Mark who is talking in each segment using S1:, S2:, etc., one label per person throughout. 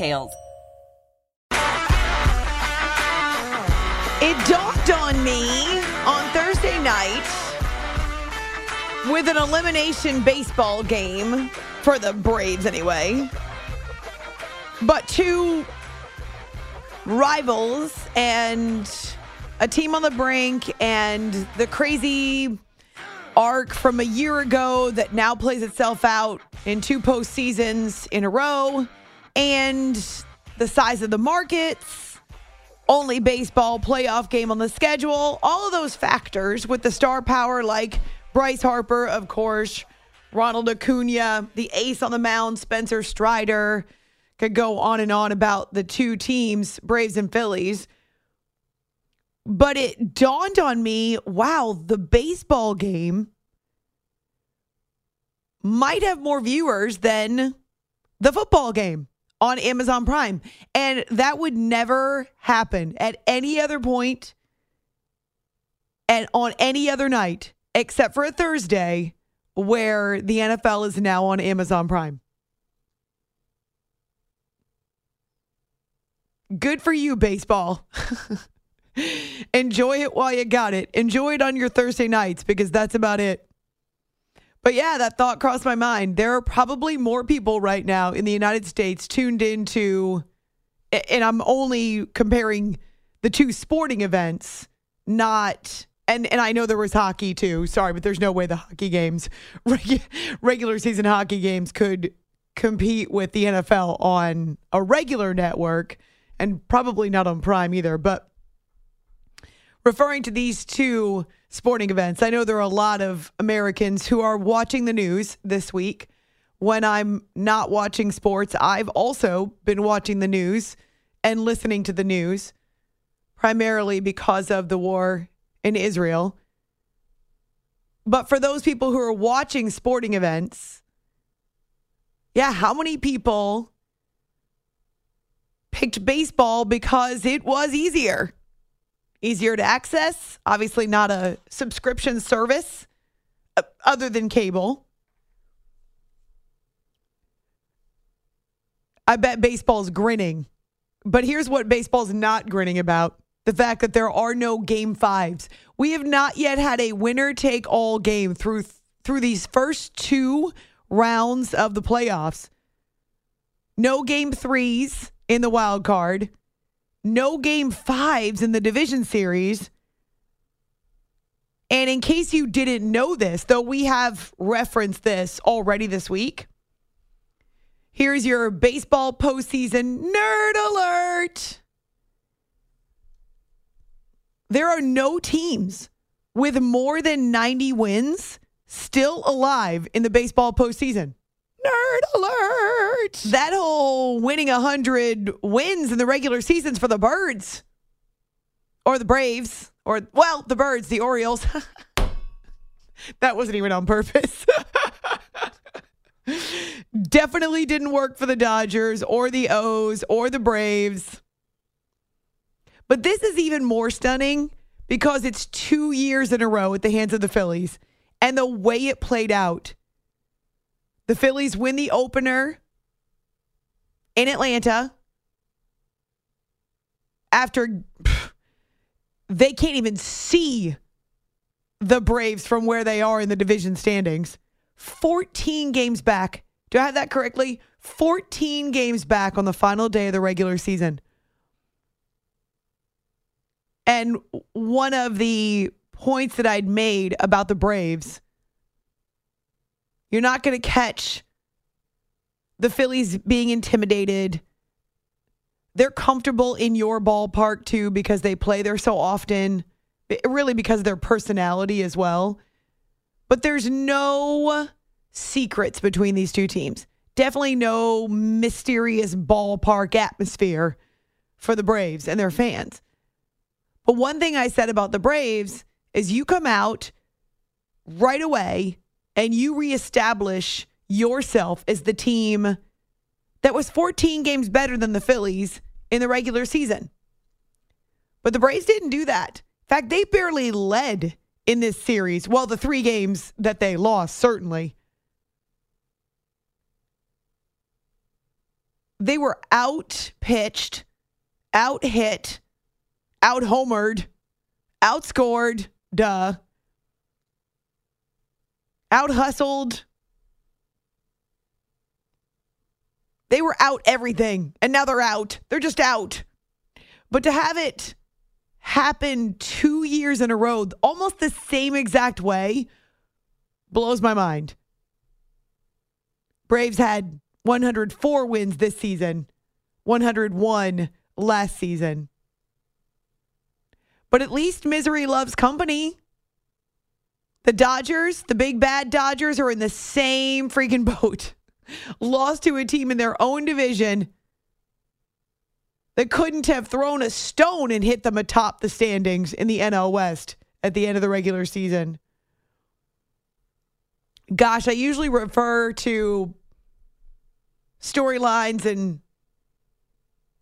S1: details.
S2: It dawned on me on Thursday night with an elimination baseball game for the Braves, anyway. But two rivals and a team on the brink and the crazy arc from a year ago that now plays itself out in two postseasons in a row and the size of the markets, only baseball playoff game on the schedule, all of those factors with the star power like Bryce Harper, of course, Ronald Acuna, the ace on the mound, Spencer Strider. Could go on and on about the two teams, Braves and Phillies. But it dawned on me wow, the baseball game might have more viewers than the football game on Amazon Prime. And that would never happen at any other point and on any other night except for a Thursday where the NFL is now on Amazon Prime. Good for you, baseball. Enjoy it while you got it. Enjoy it on your Thursday nights because that's about it. But yeah, that thought crossed my mind. There are probably more people right now in the United States tuned into, and I'm only comparing the two sporting events, not. And, and I know there was hockey too. Sorry, but there's no way the hockey games, regular season hockey games, could compete with the NFL on a regular network and probably not on Prime either. But referring to these two sporting events. I know there are a lot of Americans who are watching the news this week. When I'm not watching sports, I've also been watching the news and listening to the news, primarily because of the war in Israel. But for those people who are watching sporting events, yeah, how many people picked baseball because it was easier? Easier to access. Obviously, not a subscription service uh, other than cable. I bet baseball's grinning. But here's what baseball's not grinning about the fact that there are no game fives. We have not yet had a winner take all game through through these first two rounds of the playoffs. No game threes in the wild card no game fives in the division series. And in case you didn't know this, though we have referenced this already this week, here's your baseball postseason nerd alert. There are no teams with more than 90 wins still alive in the baseball postseason. Nerd alert! That whole winning 100 wins in the regular seasons for the Birds or the Braves or, well, the Birds, the Orioles. that wasn't even on purpose. Definitely didn't work for the Dodgers or the O's or the Braves. But this is even more stunning because it's two years in a row at the hands of the Phillies and the way it played out the Phillies win the opener in Atlanta after they can't even see the Braves from where they are in the division standings. 14 games back. Do I have that correctly? 14 games back on the final day of the regular season. And one of the points that I'd made about the Braves, you're not going to catch the Phillies being intimidated. They're comfortable in your ballpark too because they play there so often, really because of their personality as well. But there's no secrets between these two teams. Definitely no mysterious ballpark atmosphere for the Braves and their fans. But one thing I said about the Braves is you come out right away and you reestablish yourself as the team that was 14 games better than the Phillies in the regular season. But the Braves didn't do that. In fact, they barely led in this series. Well, the three games that they lost, certainly. They were out pitched, out hit, out homered, outscored, duh, out hustled. They were out everything, and now they're out. They're just out. But to have it happen two years in a row, almost the same exact way, blows my mind. Braves had 104 wins this season, 101 last season. But at least misery loves company. The Dodgers, the big bad Dodgers, are in the same freaking boat. Lost to a team in their own division that couldn't have thrown a stone and hit them atop the standings in the NL West at the end of the regular season. Gosh, I usually refer to storylines and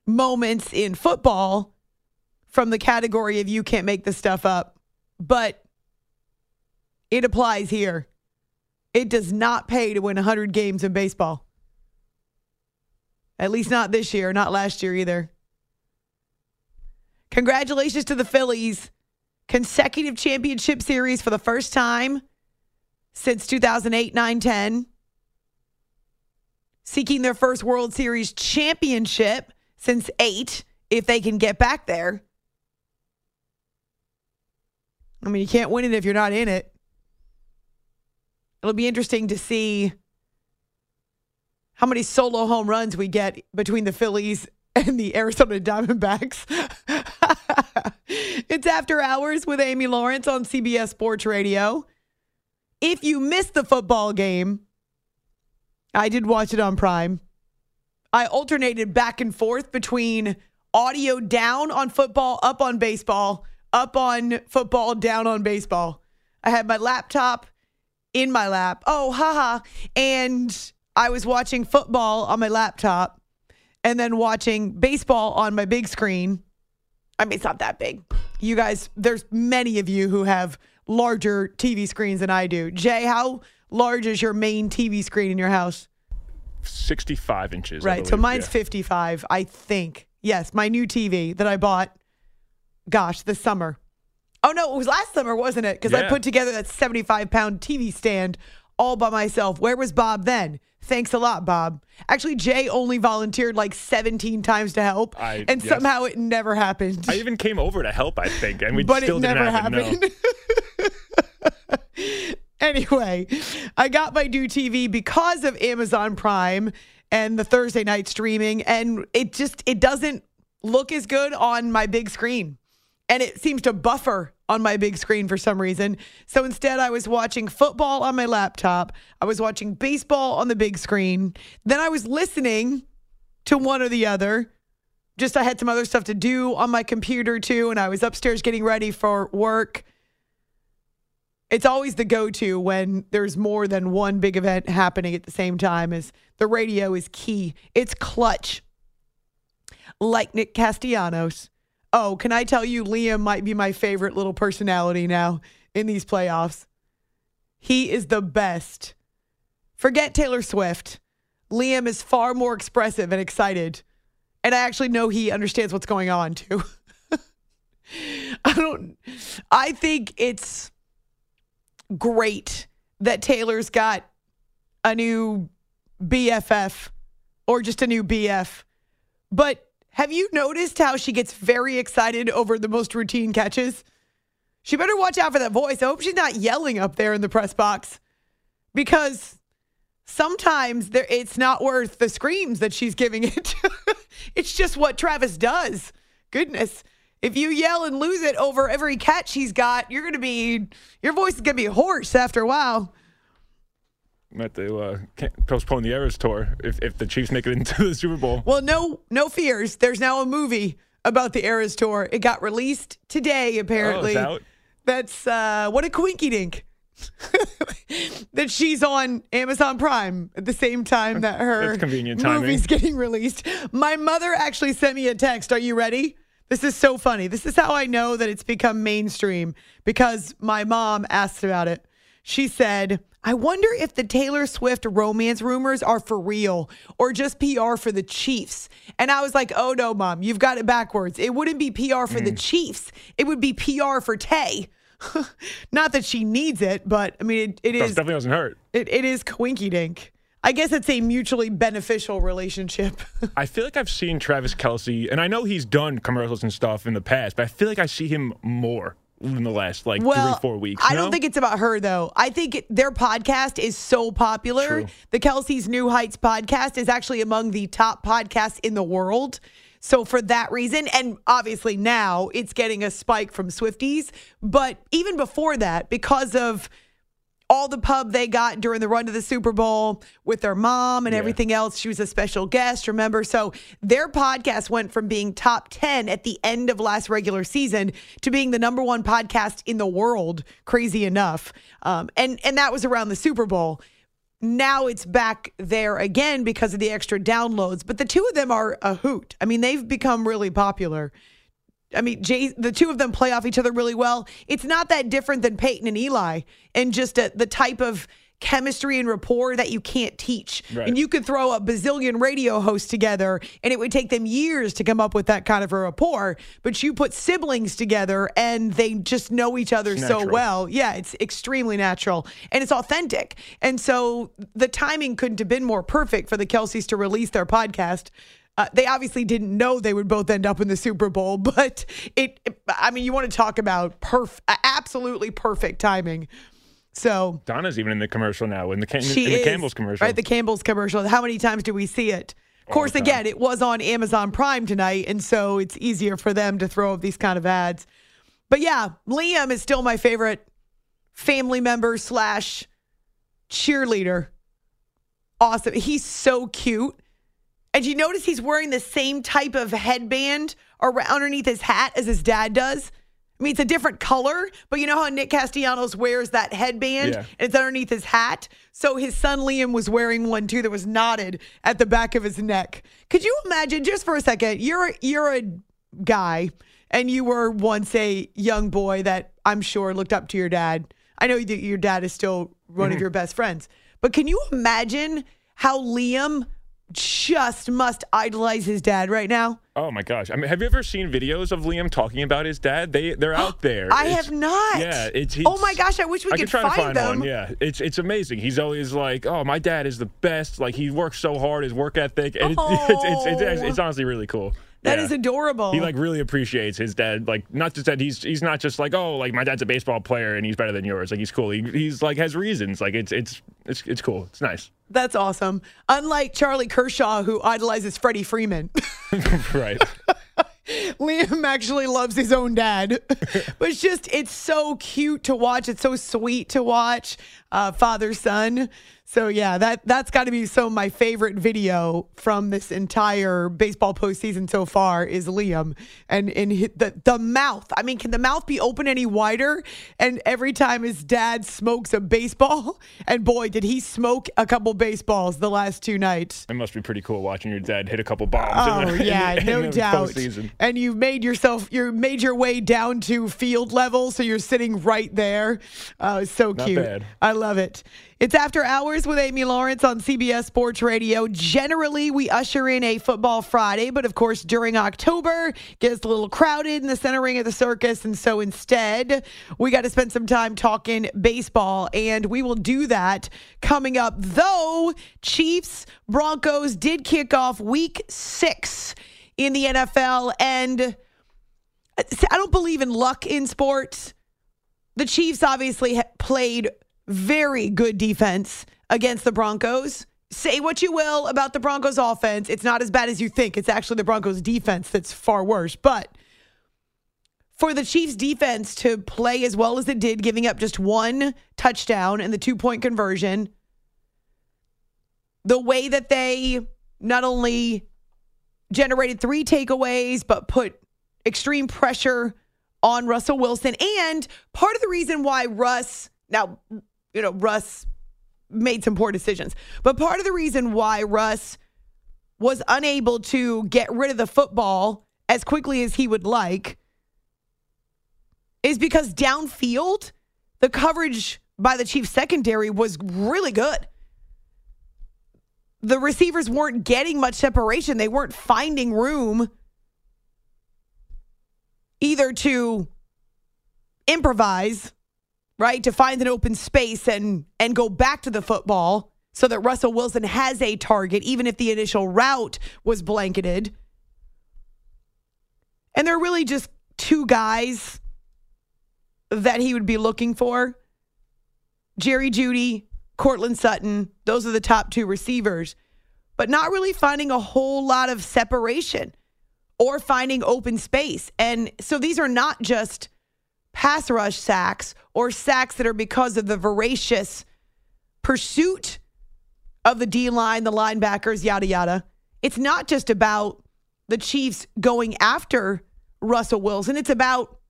S2: moments in football from the category of you can't make this stuff up, but it applies here. It does not pay to win 100 games in baseball. At least not this year, not last year either. Congratulations to the Phillies. Consecutive championship series for the first time since 2008 9 10. Seeking their first World Series championship since eight, if they can get back there. I mean, you can't win it if you're not in it. It'll be interesting to see how many solo home runs we get between the Phillies and the Arizona Diamondbacks. it's After Hours with Amy Lawrence on CBS Sports Radio. If you missed the football game, I did watch it on Prime. I alternated back and forth between audio down on football, up on baseball, up on football, down on baseball. I had my laptop in my lap. Oh, haha. And I was watching football on my laptop and then watching baseball on my big screen. I mean, it's not that big. You guys, there's many of you who have larger TV screens than I do. Jay, how large is your main TV screen in your house?
S3: 65 inches.
S2: Right. So mine's yeah. 55, I think. Yes, my new TV that I bought, gosh, this summer. Oh, no, it was last summer, wasn't it? Because yeah. I put together that 75 pound TV stand all by myself. Where was Bob then? Thanks a lot, Bob. Actually, Jay only volunteered like 17 times to help, I, and yes. somehow it never happened.
S3: I even came over to help, I think, and we but still it never didn't happen.
S2: happened. No. anyway, I got my new TV because of Amazon Prime and the Thursday night streaming, and it just it doesn't look as good on my big screen and it seems to buffer on my big screen for some reason. So instead, I was watching football on my laptop. I was watching baseball on the big screen. Then I was listening to one or the other. Just I had some other stuff to do on my computer too, and I was upstairs getting ready for work. It's always the go-to when there's more than one big event happening at the same time. Is the radio is key. It's clutch. Like Nick Castellanos Oh, can I tell you, Liam might be my favorite little personality now in these playoffs. He is the best. Forget Taylor Swift. Liam is far more expressive and excited. And I actually know he understands what's going on too. I don't, I think it's great that Taylor's got a new BFF or just a new BF. But have you noticed how she gets very excited over the most routine catches? She better watch out for that voice. I hope she's not yelling up there in the press box because sometimes there, it's not worth the screams that she's giving it. it's just what Travis does. Goodness. If you yell and lose it over every catch he's got, you're going to be, your voice is going to be hoarse after a while.
S3: Might to uh, postpone the Eras tour if, if the Chiefs make it into the Super Bowl.
S2: Well, no, no fears. There's now a movie about the Eras tour. It got released today, apparently.
S3: Oh,
S2: That's uh, what a quinky dink. that she's on Amazon Prime at the same time that her movie's getting released. My mother actually sent me a text. Are you ready? This is so funny. This is how I know that it's become mainstream because my mom asked about it. She said, I wonder if the Taylor Swift romance rumors are for real or just PR for the Chiefs. And I was like, oh no, mom, you've got it backwards. It wouldn't be PR for mm. the Chiefs, it would be PR for Tay. Not that she needs it, but I mean, it, it is.
S3: definitely doesn't hurt.
S2: It, it is quinky dink. I guess it's a mutually beneficial relationship.
S3: I feel like I've seen Travis Kelce, and I know he's done commercials and stuff in the past, but I feel like I see him more in the last like
S2: well,
S3: three, four weeks.
S2: I know? don't think it's about her though. I think their podcast is so popular. True. The Kelce's New Heights podcast is actually among the top podcasts in the world. So for that reason, and obviously now it's getting a spike from Swifties, but even before that, because of all the pub they got during the run to the Super Bowl with their mom and yeah. everything else. She was a special guest, remember? So their podcast went from being top 10 at the end of last regular season to being the number one podcast in the world, crazy enough. Um, and, and that was around the Super Bowl. Now it's back there again because of the extra downloads, but the two of them are a hoot. I mean, they've become really popular. I mean, Jay, the two of them play off each other really well. It's not that different than Peyton and Eli, and just a, the type of chemistry and rapport that you can't teach. Right. And you could throw a bazillion radio hosts together, and it would take them years to come up with that kind of a rapport. But you put siblings together, and they just know each other so well. Yeah, it's extremely natural and it's authentic. And so the timing couldn't have been more perfect for the Kelces to release their podcast uh, they obviously didn't know they would both end up in the Super Bowl, but it, it I mean, you want to talk about perf- absolutely perfect timing. So
S3: Donna's even in the commercial now, in the, Cam- in the Campbell's commercial.
S2: Right, the Campbell's commercial. How many times do we see it? Of course, again, it was on Amazon Prime tonight, and so it's easier for them to throw up these kind of ads. But yeah, Liam is still my favorite family member slash cheerleader. Awesome. He's so cute. And you notice he's wearing the same type of headband around underneath his hat as his dad does? I mean, it's a different color, but you know how Nick Castellanos wears that headband yeah. and it's underneath his hat? So his son Liam was wearing one too that was knotted at the back of his neck. Could you imagine just for a second, you're you're a guy and you were once a young boy that I'm sure looked up to your dad. I know that your dad is still one mm-hmm. of your best friends. But can you imagine how Liam just must idolize his dad right now.
S3: Oh my gosh! I mean, have you ever seen videos of Liam talking about his dad? They they're out there.
S2: I it's, have not.
S3: Yeah, it's, oh it's,
S2: Oh my gosh! I wish we
S3: I
S2: could,
S3: try
S2: find,
S3: to find
S2: them.
S3: one. Yeah, it's it's amazing. He's always like, "Oh, my dad is the best. Like he works so hard, his work ethic, and oh. it's, it's, it's, it's oh. honestly really cool."
S2: That yeah. is adorable.
S3: He like really appreciates his dad. Like not just that he's he's not just like oh like my dad's a baseball player and he's better than yours. Like he's cool. He, he's like has reasons. Like it's it's it's it's cool. It's nice.
S2: That's awesome. Unlike Charley Kershaw, who idolizes Freddie Freeman.
S3: right.
S2: Liam actually loves his own dad. but it's just, it's so cute to watch. It's so sweet to watch. Uh, father son. So yeah, that that's got to be so my favorite video from this entire baseball postseason so far is Liam and in the the mouth. I mean, can the mouth be open any wider? And every time his dad smokes a baseball, and boy, did he smoke a couple baseballs the last two nights.
S3: It must be pretty cool watching your dad hit a couple bombs.
S2: Oh
S3: in the,
S2: yeah,
S3: in
S2: the, no doubt.
S3: Postseason.
S2: And you've made yourself you made your way down to field level, so you're sitting right there. Uh, so
S3: Not
S2: cute.
S3: Bad.
S2: I love it. It's after hours with Amy Lawrence on CBS Sports Radio. Generally, we usher in a football Friday, but of course, during October, gets a little crowded in the center ring of the circus. And so instead, we got to spend some time talking baseball. And we will do that coming up. Though Chiefs Broncos did kick off week six in the NFL. And uh, I don't believe in luck in sports. The Chiefs obviously played very good defense against the Broncos. Say what you will about the Broncos offense. It's not as bad as you think. It's actually the Broncos defense that's far worse. But for the Chiefs defense to play as well as it did, giving up just one touchdown and the two point conversion, the way that they not only generated three takeaways, but put extreme pressure on Russell Wilson. And part of the reason why Russ, now you know, Russ made some poor decisions. But part of the reason why Russ was unable to get rid of the football as quickly as he would like is because downfield, the coverage by the Chiefs secondary was really good. The receivers weren't getting much separation. They weren't finding room either to improvise right? To find an open space and and go back to the football so that Russell Wilson has a target, even if the initial route was blanketed. And they're really just two guys that he would be looking for. Jerry Jeudy, Courtland Sutton, those are the top two receivers, but not really finding a whole lot of separation or finding open space. And so these are not just pass rush sacks or sacks that are because of the voracious pursuit of the D line, the linebackers, yada, yada. It's not just about the Chiefs going after Russell Wilson, it's about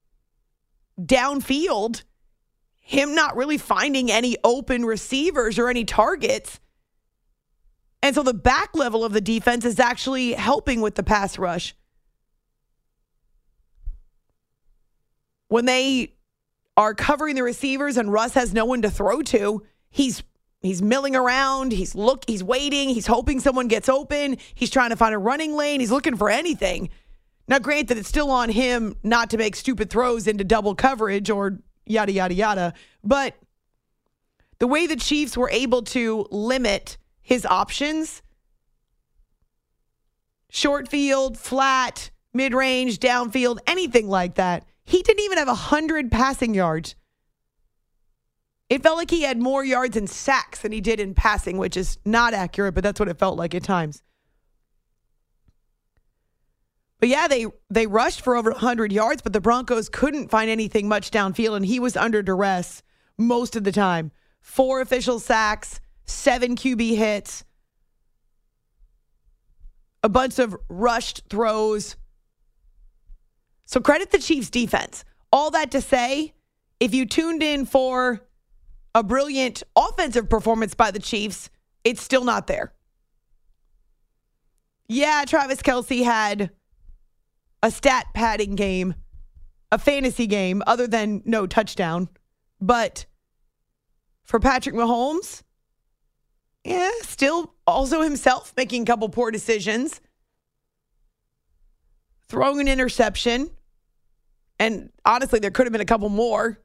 S2: downfield, him not really finding any open receivers or any targets. And so the back level of the defense is actually helping with the pass rush. When they are covering the receivers and Russ has no one to throw to, he's he's milling around, he's look he's waiting, he's hoping someone gets open, he's trying to find a running lane, he's looking for anything. Now granted that it's still on him not to make stupid throws into double coverage or yada yada yada, but the way the Chiefs were able to limit his options short field, flat, mid-range, downfield, anything like that he didn't even have 100 passing yards. It felt like he had more yards in sacks than he did in passing, which is not accurate, but that's what it felt like at times. But yeah, they they rushed for over 100 yards, but the Broncos couldn't find anything much downfield, and he was under duress most of the time. Four official sacks, seven QB hits, a bunch of rushed throws. So credit the Chiefs defense. All that to say, if you tuned in for a brilliant offensive performance by the Chiefs, it's still not there. Yeah, Travis Kelce had a stat padding game, a fantasy game, other than no touchdown. But for Patrick Mahomes, yeah, still also himself making a couple poor decisions, throwing an interception. And honestly, there could have been a couple more.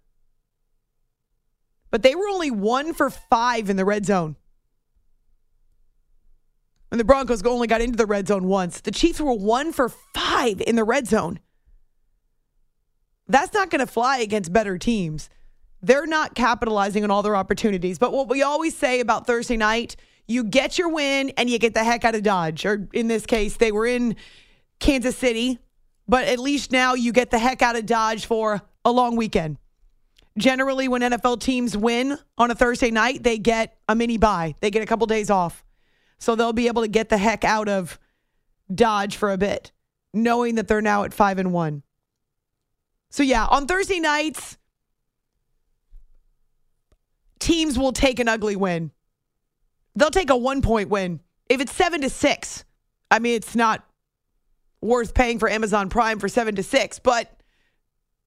S2: But they were only one for five in the red zone. And the Broncos only got into the red zone once. The Chiefs were one for five in the red zone. That's not going to fly against better teams. They're not capitalizing on all their opportunities. But what we always say about Thursday night, you get your win and you get the heck out of Dodge. Or in this case, they were in Kansas City but at least now you get the heck out of Dodge for a long weekend. Generally, when NFL teams win on a Thursday night, they get a mini bye, They get a couple days off. So they'll be able to get the heck out of Dodge for a bit, knowing that they're now at five and one. So, yeah, on Thursday nights, teams will take an ugly win. They'll take a one point win. If it's seven to six, I mean, it's not worth paying for Amazon Prime for seven to six. But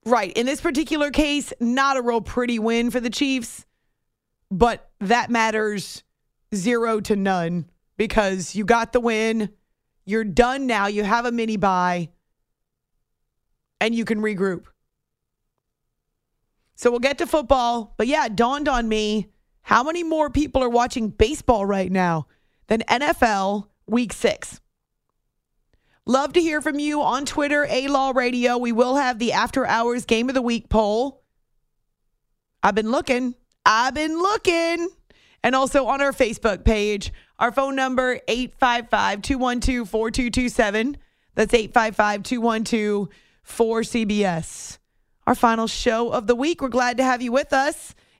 S2: right, in this particular case, not a real pretty win for the Chiefs. but that matters zero to none because you got the win. You're done now. You have a mini bye and you can regroup. So we'll get to football. But yeah, it dawned on me how many more people are watching baseball right now than NFL week six. Love to hear from you on Twitter, A Law Radio. We will have the after hours game of the week poll. I've been looking. I've been looking. And also on our Facebook page, our phone number 855-212-4227. That's 855-212-4CBS. Our final show of the week. We're glad to have you with us.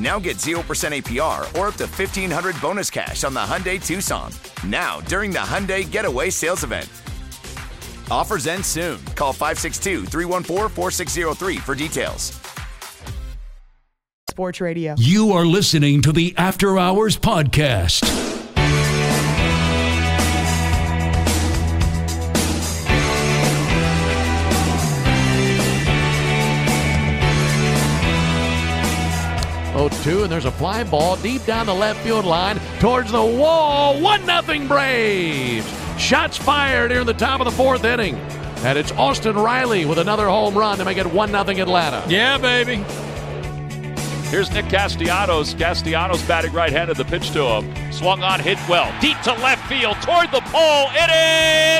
S4: Now get 0% APR or up to 1500 bonus cash on the Hyundai Tucson. Now, during the Hyundai Getaway Sales Event. Offers end soon. Call 562 314 4603 for details.
S2: Sports Radio.
S5: You are listening to the After Hours Podcast.
S6: Oh, two, and there's a fly ball deep down the left field line towards the wall. One nothing Braves. Shots fired here in the top of the fourth inning. And it's Austin Riley with another home run to make it 1 0 Atlanta.
S7: Yeah, baby. Here's Nick Castellanos. Castellanos batting right handed. The pitch to him. Swung on, hit well. Deep to left field, toward the pole. It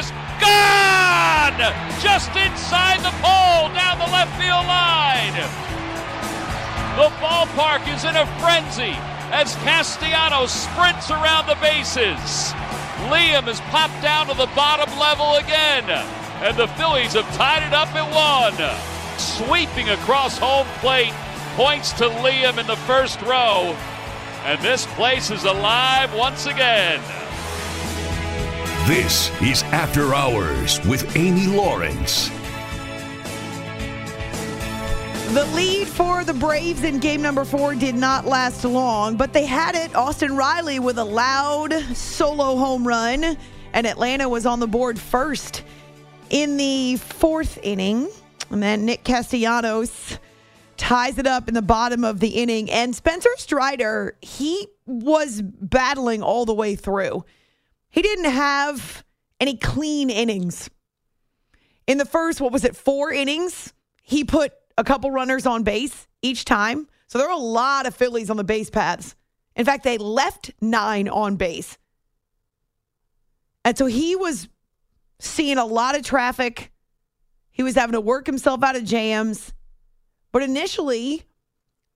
S7: is gone! Just inside the pole, down the left field line. The ballpark is in a frenzy as Castellanos sprints around the bases. Liam has popped down to the bottom level again, and the Phillies have tied it up at one. Sweeping across home plate, points to Liam in the first row, and this place is alive once again.
S5: This is After Hours with Amy Lawrence.
S2: The lead for the Braves in game number four did not last long, but they had it. Austin Riley with a loud solo home run, and Atlanta was on the board first in the fourth inning. And then Nick Castellanos ties it up in the bottom of the inning. And Spencer Strider, he was battling all the way through. He didn't have any clean innings. In the first, what was it, four innings? He put a couple runners on base each time. So there are a lot of Phillies on the base paths. In fact, they left nine on base. And so he was seeing a lot of traffic. He was having to work himself out of jams. But initially,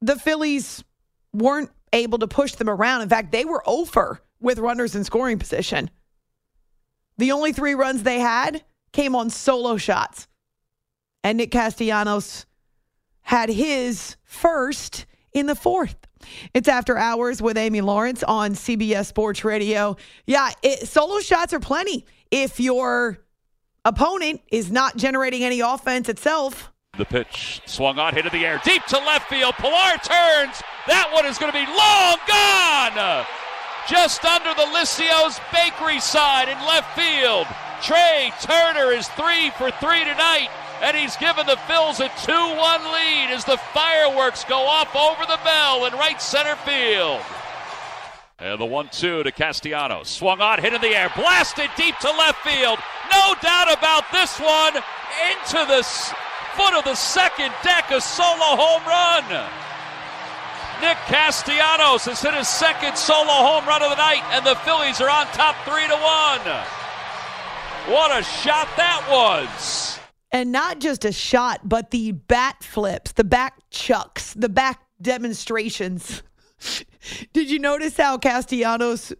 S2: the Phillies weren't able to push them around. In fact, they were over with runners in scoring position. The only three runs they had came on solo shots. And Nick Castellanos had his first in the fourth. It's after hours with Amy Lawrence on CBS Sports Radio. Yeah, it, solo shots are plenty. If your opponent is not generating any offense itself,
S7: The pitch swung on, hit in the air, deep to left field. Pillar turns. That one is going to be long gone. Just under the Lycios Bakery side in left field. Trea Turner is three for three tonight, and he's given the Phils a 2 1 lead as the fireworks go off over the bell in right center field. And the 1 2 to Castellanos. Swung on, hit in the air, blasted deep to left field. No doubt about this one. Into the foot of the second deck, a solo home run. Nick Castellanos has hit his second solo home run of the night, and the Phillies are on top 3 to 1. What a shot that was.
S2: And not just a shot, but the bat flips, the back chucks, the back demonstrations. Did you notice how Castellanos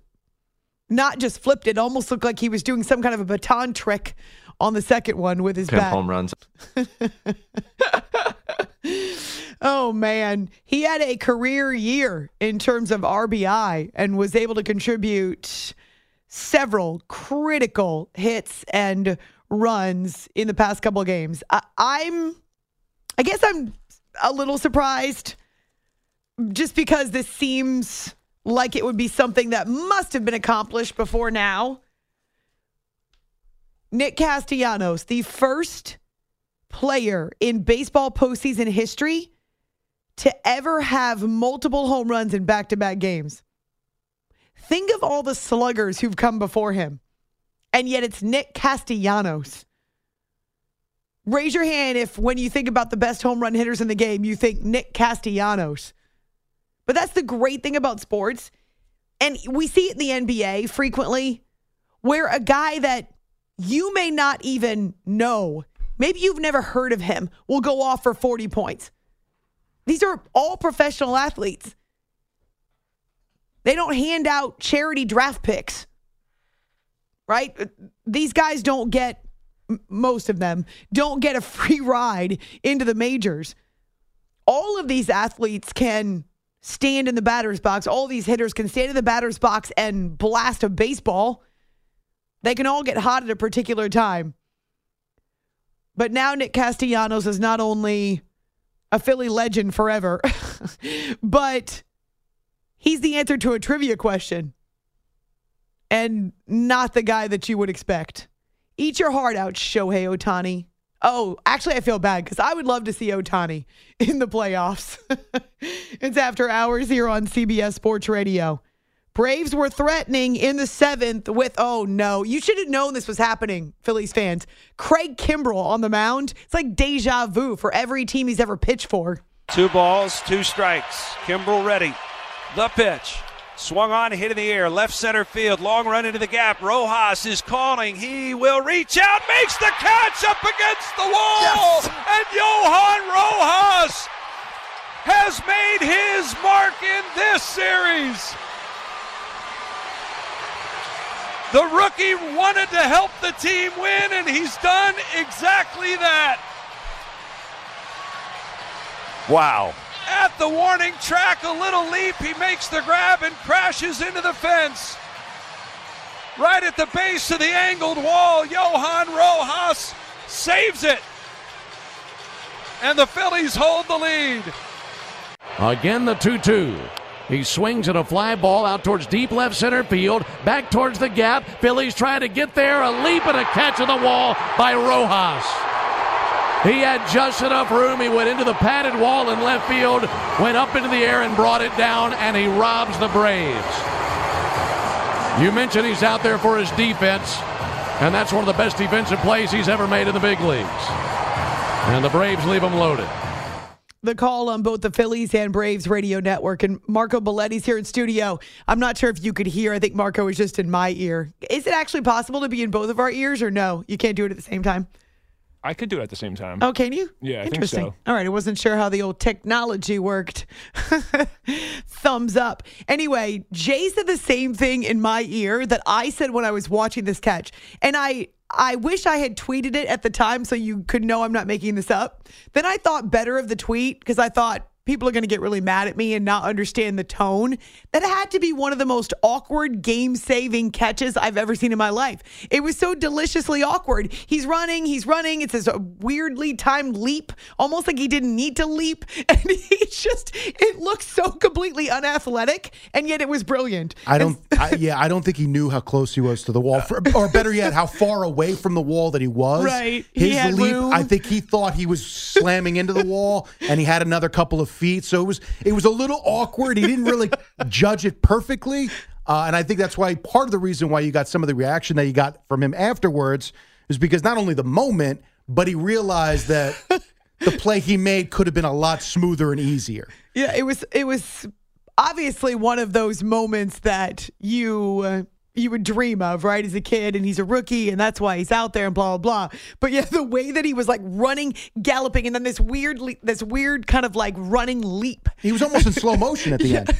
S2: not just flipped it, almost looked like he was doing some kind of a baton trick on the second one with his
S8: Pimp
S2: bat.
S8: home runs.
S2: Oh man, he had a career year in terms of RBI and was able to contribute several critical hits and runs in the past couple of games. I, I'm, I guess I'm a little surprised, just because this seems like it would be something that must have been accomplished before now. Nick Castellanos, the first player in baseball postseason history to ever have multiple home runs in back to back games. Think of all the sluggers who've come before him, and yet it's Nick Castellanos. Raise your hand if, when you think about the best home run hitters in the game, you think Nick Castellanos. But that's the great thing about sports. And we see it in the NBA frequently where a guy that you may not even know, maybe you've never heard of him, will go off for 40 points. These are all professional athletes. They don't hand out charity draft picks, right? These guys don't get, most of them, don't get a free ride into the majors. All of these athletes can stand in the batter's box. All these hitters can stand in the batter's box and blast a baseball. They can all get hot at a particular time. But now Nick Castellanos is not only a Philly legend forever, but he's the answer to a trivia question and not the guy that you would expect. Eat your heart out, Shohei Ohtani. Oh, actually, I feel bad because I would love to see Ohtani in the playoffs. it's after hours here on CBS Sports Radio. Braves were threatening in the seventh with, oh no, you should have known this was happening, Phillies fans. Craig Kimbrel on the mound. It's like deja vu for every team he's ever pitched for.
S9: Two balls, two strikes. Kimbrel ready. The pitch. Swung on, hit in the air, left center field, long run into the gap. Rojas is calling. He will reach out, makes the catch up against the wall. And Johan Rojas has made his mark in this series. The rookie wanted to help the team win, and he's done exactly that.
S8: Wow.
S9: At the warning track, a little leap. He makes the grab and crashes into the fence. Right at the base of the angled wall, Johan Rojas saves it. And the Phillies hold the lead.
S6: Again, the 2 2. He swings at a fly ball out towards deep left center field, back towards the gap. Phillies trying to get there. A leap and a catch of the wall by Rojas. He had just enough room. He went into the padded wall in left field, went up into the air and brought it down, and he robs the Braves. You mentioned he's out there for his defense, and that's one of the best defensive plays he's ever made in the big leagues. And the Braves leave him loaded.
S2: The call on both the Phillies and Braves radio network. And Marco Belletti's here in studio. I'm not sure if you could hear. I think Marco was just in my ear. Is it actually possible to be in both of our ears, or no? You can't do it at the same time?
S3: I could do it at the same time.
S2: Oh, can you?
S3: Yeah, I think
S2: Interesting.
S3: so.
S2: All right, I wasn't sure how the old technology worked. Thumbs up. Anyway, Jay said the same thing in my ear that I said when I was watching this catch, and I I wish I had tweeted it at the time so you could know I'm not making this up. Then I thought better of the tweet because I thought people are going to get really mad at me and not understand the tone. That had to be one of the most awkward game saving catches I've ever seen in my life. It was so deliciously awkward. He's running, he's running. It's this weirdly timed leap, almost like he didn't need to leap. And he just, it looks so completely unathletic, and yet it was brilliant.
S8: I don't, I, yeah, I don't think he knew how close he was to the wall, for, or better yet, how far away from the wall that he was.
S2: Right.
S8: His leap,
S2: room.
S8: I think he thought he was slamming into the wall, and he had another couple of feet, so it was it was a little awkward. He didn't really judge it perfectly, uh, and I think that's why part of the reason why you got some of the reaction that you got from him afterwards is because not only the moment, but he realized that the play he made could have been a lot smoother and easier.
S2: Yeah, it was it was obviously one of those moments that you uh, you would dream of, right, as a kid, and he's a rookie, and that's why he's out there, and blah blah blah. But yeah, the way that he was like running, galloping, and then this weird, le- this weird kind of like running leap.
S8: He was almost in slow motion at the end.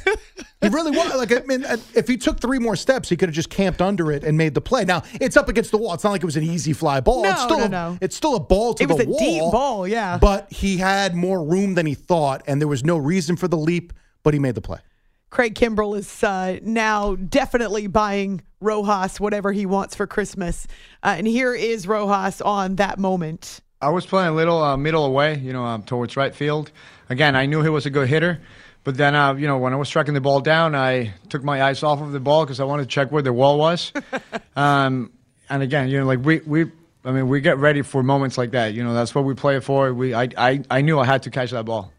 S8: He really was. Like, I mean, uh, if he took three more steps, he could have just camped under it and made the play. Now it's up against the wall. It's not like it was an easy fly ball.
S2: No,
S8: it's still
S2: no,
S8: a,
S2: no.
S8: It's still a ball to
S2: It
S8: the wall.
S2: It was a deep ball, yeah.
S8: But he had more room than he thought, and there was no reason for the leap. But he made the play.
S2: Craig Kimbrel is uh, now definitely buying Rojas whatever he wants for Christmas, uh, and here is Rojas on that moment.
S10: I was playing a little uh, middle away, you know, um, towards right field. Again, I knew he was a good hitter, but then, uh, you know, when I was striking the ball down, I took my eyes off of the ball because I wanted to check where the wall was. um, and again, you know, like we we. I mean, we get ready for moments like that. You know, that's what we play it for. We, I, I, I knew I had to catch that ball.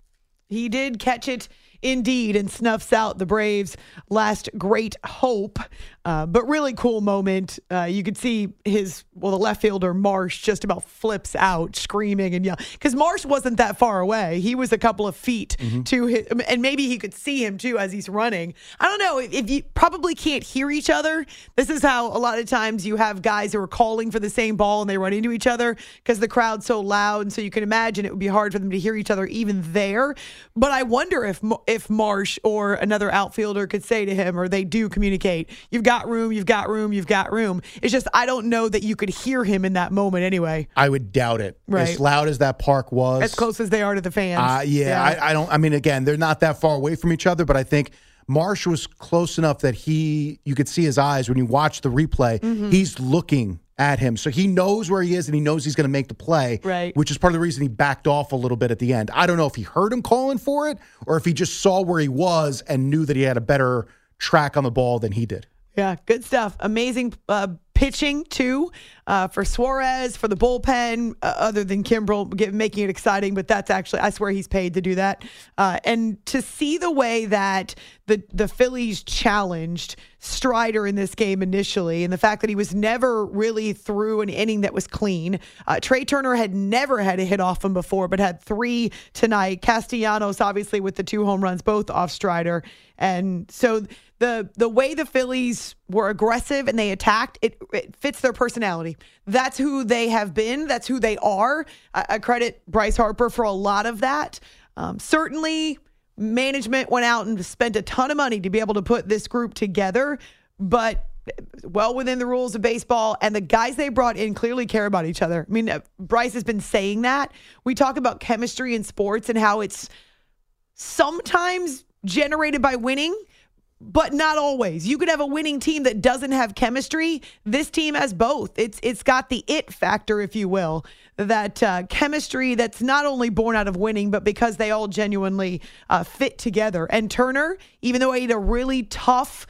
S2: He did catch it indeed and snuffs out the Braves' last great hope. Uh, but really cool moment. Uh, you could see his, well, the left fielder, Marsh, just about flips out screaming and yelling. Because Marsh wasn't that far away. He was a couple of feet to his, and maybe he could see him too as he's running. I don't know. If, if you probably can't hear each other, this is how a lot of times you have guys who are calling for the same ball and they run into each other because the crowd's so loud. And so you can imagine it would be hard for them to hear each other even there. But I wonder if if Marsh or another outfielder could say to him, or they do communicate, "You've got room, you've got room, you've got room." It's just I don't know that you could hear him in that moment anyway,
S8: I would doubt it.
S2: Right.
S8: As loud as that park was,
S2: as close as they are to the fans.
S8: Uh, yeah, I, I don't. I mean, again, they're not that far away from each other, but I think Marsh was close enough that he, you could see his eyes when you watch the replay.
S2: Mm-hmm.
S8: He's looking at him, so he knows where he is and he knows he's going to make the play.
S2: Right.
S8: Which is part of the reason he backed off a little bit at the end. I don't know if he heard him calling for it or if he just saw where he was and knew that he had a better track on the ball than he did.
S2: Yeah, good stuff. Amazing uh, pitching too uh, for Suarez for the bullpen. Uh, other than Kimbrel making it exciting, but that's actually I swear he's paid to do that. Uh, and to see the way that the the Phillies challenged Strider in this game initially, and the fact that he was never really through an inning that was clean. Uh, Trea Turner had never had a hit off him before, but had three tonight. Castellanos obviously with the two home runs, both off Strider, and so the the way the Phillies were aggressive and they attacked it, it fits their personality. That's who they have been. That's who they are. I, I credit Bryce Harper for a lot of that. Um, certainly, management went out and spent a ton of money to be able to put this group together, but well within the rules of baseball. And the guys they brought in clearly care about each other. I mean, uh, Bryce has been saying that. We talk about chemistry in sports and how it's sometimes generated by winning but not always. You could have a winning team that doesn't have chemistry. This team has both. It's it's got the it factor, if you will, that uh, chemistry that's not only born out of winning, but because they all genuinely uh, fit together. And Turner, even though he had a really tough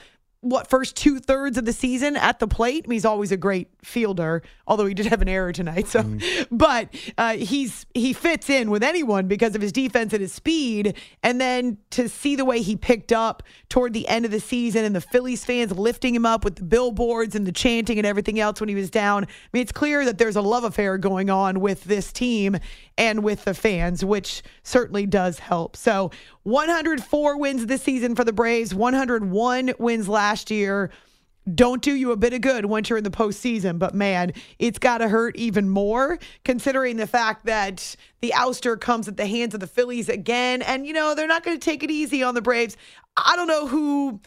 S2: what first two thirds of the season at the plate. I mean, he's always a great fielder, although he did have an error tonight. So, but uh, he's he fits in with anyone because of his defense and his speed. And then to see the way he picked up toward the end of the season and the Phillies fans lifting him up with the billboards and the chanting and everything else when he was down. I mean, it's clear that there's a love affair going on with this team and with the fans, which certainly does help. So, 104 wins this season for the Braves, 101 wins last year. Don't do you a bit of good once you're in the postseason, but man, it's got to hurt even more considering the fact that the ouster comes at the hands of the Phillies again. And, you know, they're not going to take it easy on the Braves. I don't know who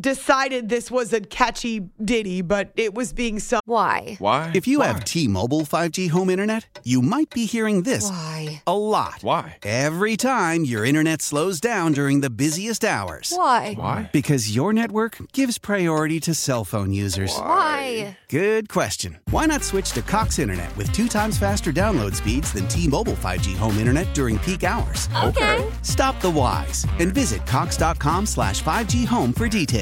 S2: decided this was a catchy ditty, but it was being sung.
S11: Why?
S12: Why?
S13: If you have T-Mobile 5G home internet, you might be hearing this
S11: Why?
S13: a lot.
S12: Why?
S13: Every time your internet slows down during the busiest hours.
S11: Why?
S12: Why?
S13: Because your network gives priority to cell phone users.
S11: Why?
S13: Good question. Why not switch to Cox Internet with two times faster download speeds than T-Mobile 5G home internet during peak hours?
S11: Okay.
S13: Stop the whys and visit cox.com slash 5G home for details.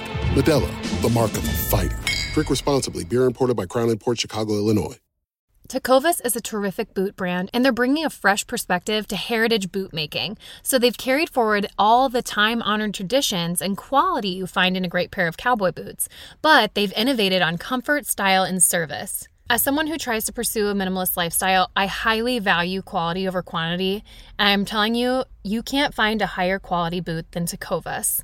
S14: Modelo, the mark of a fighter. Drink responsibly. Beer imported by Crown Port Chicago, Illinois.
S15: Tecovas is a terrific boot brand, and they're bringing a fresh perspective to heritage boot making. So they've carried forward all the time honored traditions and quality you find in a great pair of cowboy boots, but they've innovated on comfort, style, and service. As someone who tries to pursue a minimalist lifestyle, I highly value quality over quantity, and I'm telling you, you can't find a higher quality boot than Tecovas.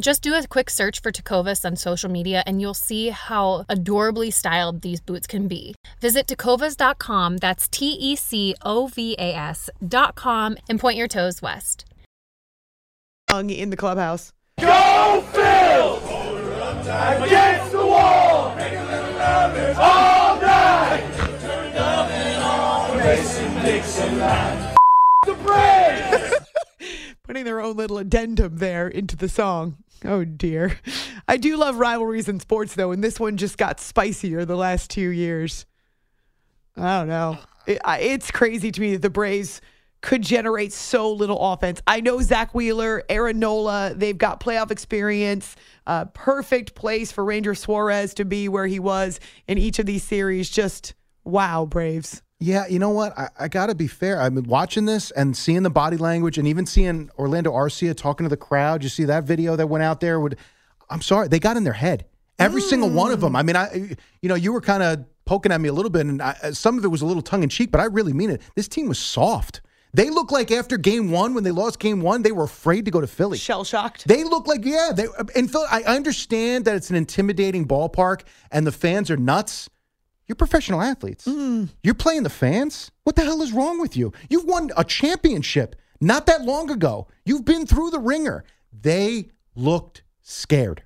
S15: Just do a quick search for Tecovas on social media and you'll see how adorably styled these boots can be. Visit tecovas.com, that's T E C O V A S.com, and point your toes west.
S2: Sung in the clubhouse.
S16: Go Phil! Against the wall! All night! Mason Dixon line. The Braves!
S2: Putting their own little addendum there into the song. Oh dear. I do love rivalries in sports though, and this one just got spicier the last two years. I don't know. It, I- it's crazy to me that the Braves could generate so little offense. I know Zack Wheeler, Aaron Nola, they've got playoff experience. Uh, perfect place for Ranger Suarez to be where he was in each of these series. Just wow, Braves.
S8: Yeah, you know what? I, I got to be fair. I've been watching this and seeing the body language, and even seeing Orlando Arcia talking to the crowd. You see that video that went out there? Would I'm sorry, they got in their head. Every single one of mm. them. I mean, I you know you were kind of poking at me a little bit, and I, some of it was a little tongue in cheek, but I really mean it. This team was soft. They look like after game one, when they lost game one, they were afraid to go to Philly.
S2: Shell shocked.
S8: They look like yeah. They in Philly. I understand that it's an intimidating ballpark and the fans are nuts. You're professional athletes. You're playing the fans. What the hell is wrong with you? You've won a championship not that long ago. You've been through the ringer. They looked scared.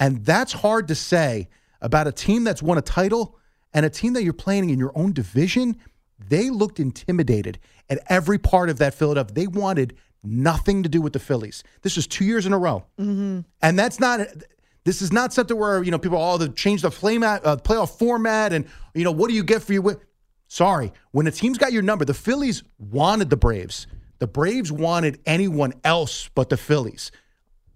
S8: And that's hard to say about a team that's won a title and a team that you're playing in your own division. They looked intimidated at every part of that Philadelphia. They wanted nothing to do with the Phillies. This was two years in a row.
S2: Mm-hmm.
S8: And that's not this is not something where you know people all oh, the change the flame uh, playoff format and you know what do you get for your win? Sorry, when a team's got your number, the Phillies wanted the Braves. The Braves wanted anyone else but the Phillies.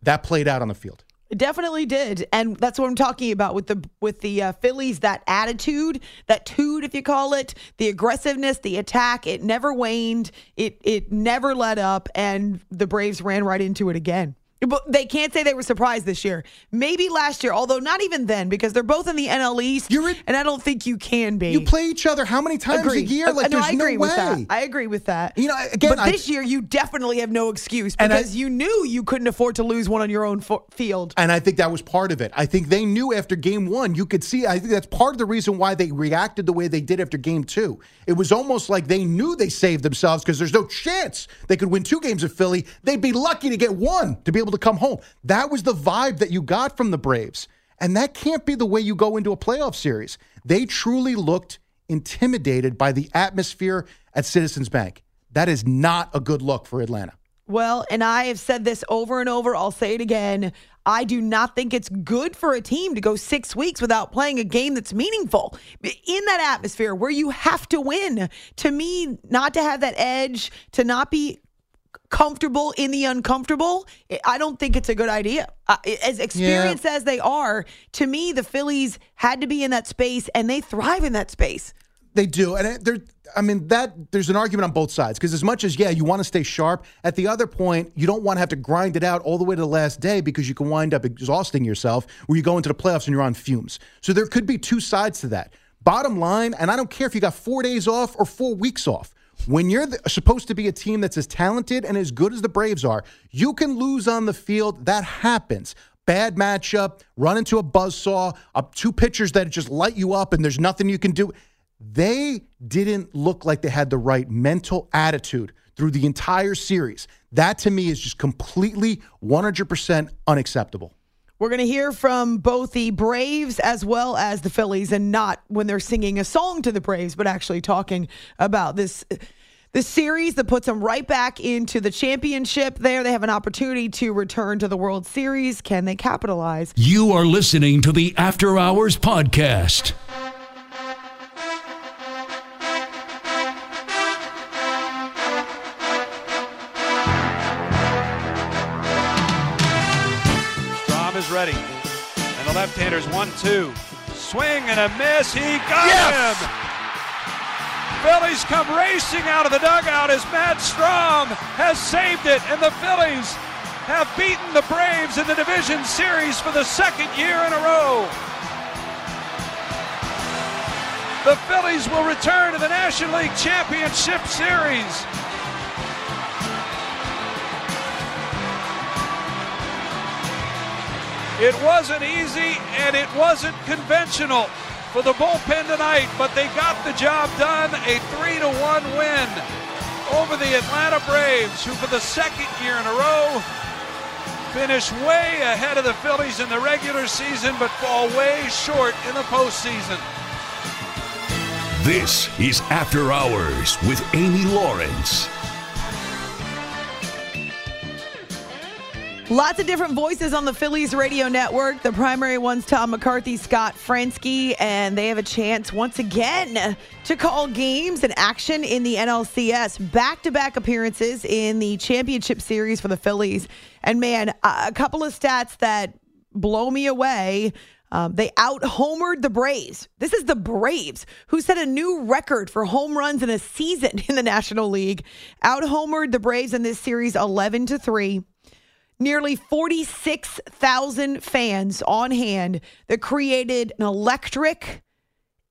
S8: That played out on the field.
S2: It definitely did, and that's what I'm talking about with the with the uh, Phillies. That attitude, that tude, if you call it, the aggressiveness, the attack. It never waned. It it never let up, and the Braves ran right into it again. But they can't say they were surprised this year. Maybe last year, although not even then, because they're both in the NL East, and I don't think you can be.
S8: You play each other how many times
S2: Agree.
S8: a year? Like uh,
S2: no,
S8: there's
S2: I agree
S8: no
S2: with
S8: way.
S2: that. I agree with that.
S8: You know, again,
S2: but
S8: I-
S2: this year you definitely have no excuse
S8: And I-
S2: because you knew you couldn't afford to lose one on your own fo- field.
S8: And I think that was part of it. I think they knew after game one, you could see, I think that's part of the reason why they reacted the way they did after game two. It was almost like they knew they saved themselves because there's no chance they could win two games of Philly. They'd be lucky to get one to be able to come home. That was the vibe that you got from the Braves. And that can't be the way you go into a playoff series. They truly looked intimidated by the atmosphere at Citizens Bank. That is not a good look for Atlanta.
S2: Well, and I have said this over and over. I'll say it again. I do not think it's good for a team to go six weeks without playing a game that's meaningful in that atmosphere where you have to win. To me, not to have that edge, to not be comfortable in the uncomfortable, I don't think it's a good idea. Uh, as experienced as they are, to me, the Phillies had to be in that space and they thrive in that space.
S8: They do, and there. I mean, that there's an argument on both sides because as much as yeah, you want to stay sharp. At the other point, you don't want to have to grind it out all the way to the last day because you can wind up exhausting yourself. Where you go into the playoffs and you're on fumes. So there could be two sides to that. Bottom line, and I don't care if you got four days off or four weeks off. When you're the, supposed to be a team that's as talented and as good as the Braves are, you can lose on the field. That happens. Bad matchup, run into a buzzsaw, up two pitchers that just light you up, and there's nothing you can do. They didn't look like they had the right mental attitude through the entire series. That to me is just completely 100% unacceptable.
S2: We're going to hear from both the Braves as well as the Phillies, and not when they're singing a song to the Braves, but actually talking about this. This series that puts them right back into the championship there. They have an opportunity to return to the World Series. Can they capitalize?
S5: You are listening to the After Hours Podcast.
S9: Ready. And the left-hander's one-two. Swing and a miss. He got him. Phillies come racing out of the dugout as Matt Strahm has saved it, and the Phillies have beaten the Braves in the division series for the second year in a row. The Phillies will return to the National League Championship Series. It wasn't easy and it wasn't conventional for the bullpen tonight, but they got the job done. A 3 to 1 win over the Atlanta Braves, who for the second year in a row finish way ahead of the Phillies in the regular season, but fall way short in the postseason.
S5: This is After Hours with Amy Lawrence.
S2: Lots of different voices on the Phillies radio network. The primary one's Tom McCarthy, Scott Franzke, and they have a chance once again to call games and action in the NLCS. Back to back appearances in the championship series for the Phillies. And man, a couple of stats that blow me away. Um, they out homered the Braves. This is the Braves who set a new record for home runs in a season in the National League. Out homered the Braves in this series 11 to 3 nearly 46,000 fans on hand that created an electric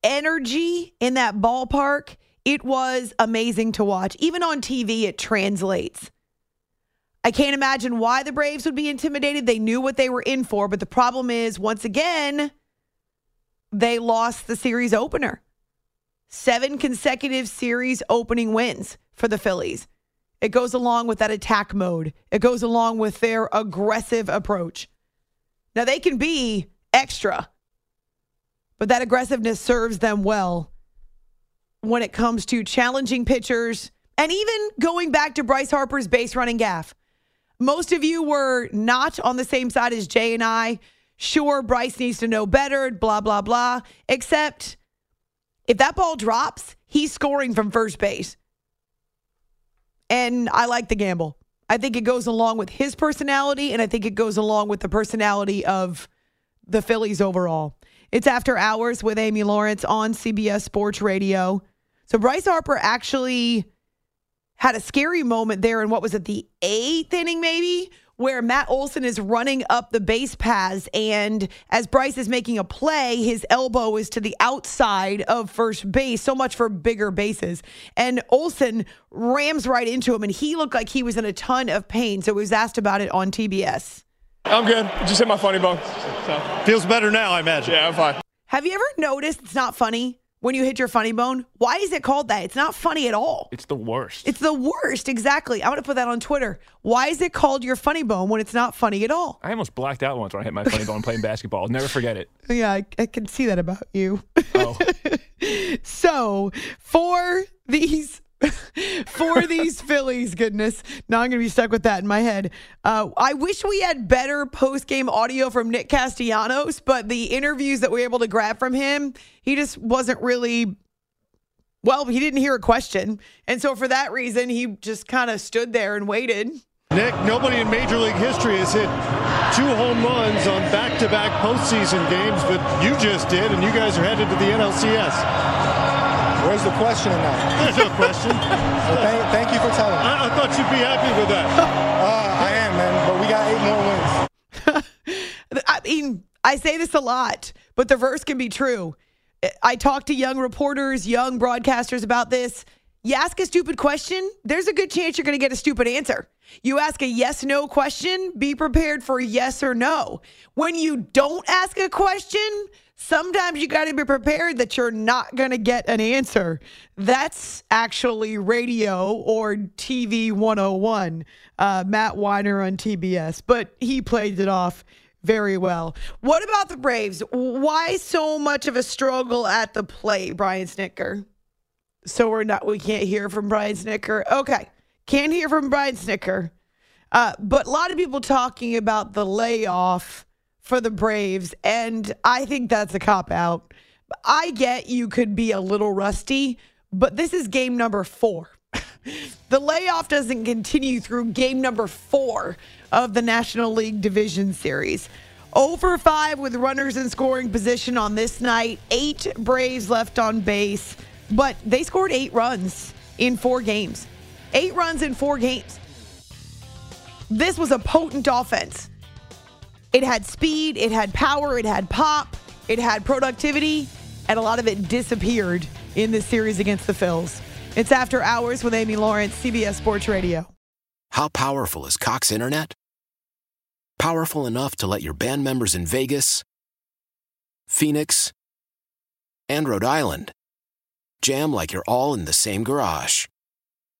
S2: energy in that ballpark. It was amazing to watch. Even on TV, it translates. I can't imagine why the Braves would be intimidated. They knew what they were in for, but the problem is, once again, they lost the series opener. Seven consecutive series opening wins for the Phillies. It goes along with that attack mode. It goes along with their aggressive approach. Now they can be extra, but that aggressiveness serves them well when it comes to challenging pitchers and even going back to Bryce Harper's base running gaff. Most of you were not on the same side as Jay and I. Sure, Bryce needs to know better, blah, blah, blah. Except if that ball drops, he's scoring from first base. And I like the gamble. I think it goes along with his personality, and I think it goes along with the personality of the Phillies overall. It's after hours with Amy Lawrence on CBS Sports Radio. So Bryce Harper actually had a scary moment there in what was it, the eighth inning, maybe, where Matt Olson is running up the base paths. And as Bryce is making a play, his elbow is to the outside of first base. So much for bigger bases. And Olson rams right into him, and he looked like he was in a ton of pain. So he was asked about it on TBS.
S11: I'm good. Just hit my funny bone. So. Feels better now, I imagine. Yeah, I'm fine.
S2: Have you ever noticed it's not funny when you hit your funny bone? Why is it called that? It's not funny at all.
S3: It's the worst.
S2: It's the worst, exactly. I'm going to put that on Twitter. Why is it called your funny bone when it's not funny at all?
S3: I almost blacked out once when I hit my funny bone playing basketball. I'll never forget it.
S2: Yeah, I, I can see that about you. Oh. so, for these for these Phillies. Goodness, now I'm going to be stuck with that in my head. Uh, I wish we had better post game audio from Nick Castellanos, but the interviews that we were able to grab from him, he just wasn't really. Well, he didn't hear a question. And so for that reason, he just kind of stood there and waited.
S11: Nick, nobody in Major League history has hit two home runs on back to back postseason games, but you just did, and you guys are headed to the NLCS.
S12: Where's the question in that?
S11: There's no question.
S12: So thank, thank you for telling me.
S11: I, I thought you'd be happy with that.
S12: Uh, I am, man, but we got eight more wins.
S2: I mean, I say this a lot, but the verse can be true. I talk to young reporters, young broadcasters about this. You ask a stupid question, there's a good chance you're going to get a stupid answer. You ask a yes no question, be prepared for yes or no. When you don't ask a question, sometimes you got to be prepared that you're not going to get an answer. That's actually radio or TV 101, uh, Matt Winer on TBS, but he played it off very well. What about the Braves? Why so much of a struggle at the plate, Brian Snitker? So we're not, we can't hear from Brian Snitker. Okay. Can't hear from Brian Snitker. Uh, but a lot of people talking about the layoff for the Braves, and I think that's a cop out. I get you could be a little rusty, but this is game number four. the layoff doesn't continue through game number four of the National League Division Series. Over five with runners in scoring position on this night, eight Braves left on base, but they scored eight runs in four games. Eight runs in four games. This was a potent offense. It had speed, it had power, it had pop, it had productivity, and a lot of it disappeared in this series against the Phils. It's After Hours with Amy Lawrence, CBS Sports Radio.
S17: How powerful is Cox Internet? Powerful enough to let your band members in Vegas, Phoenix, and Rhode Island jam like you're all in the same garage.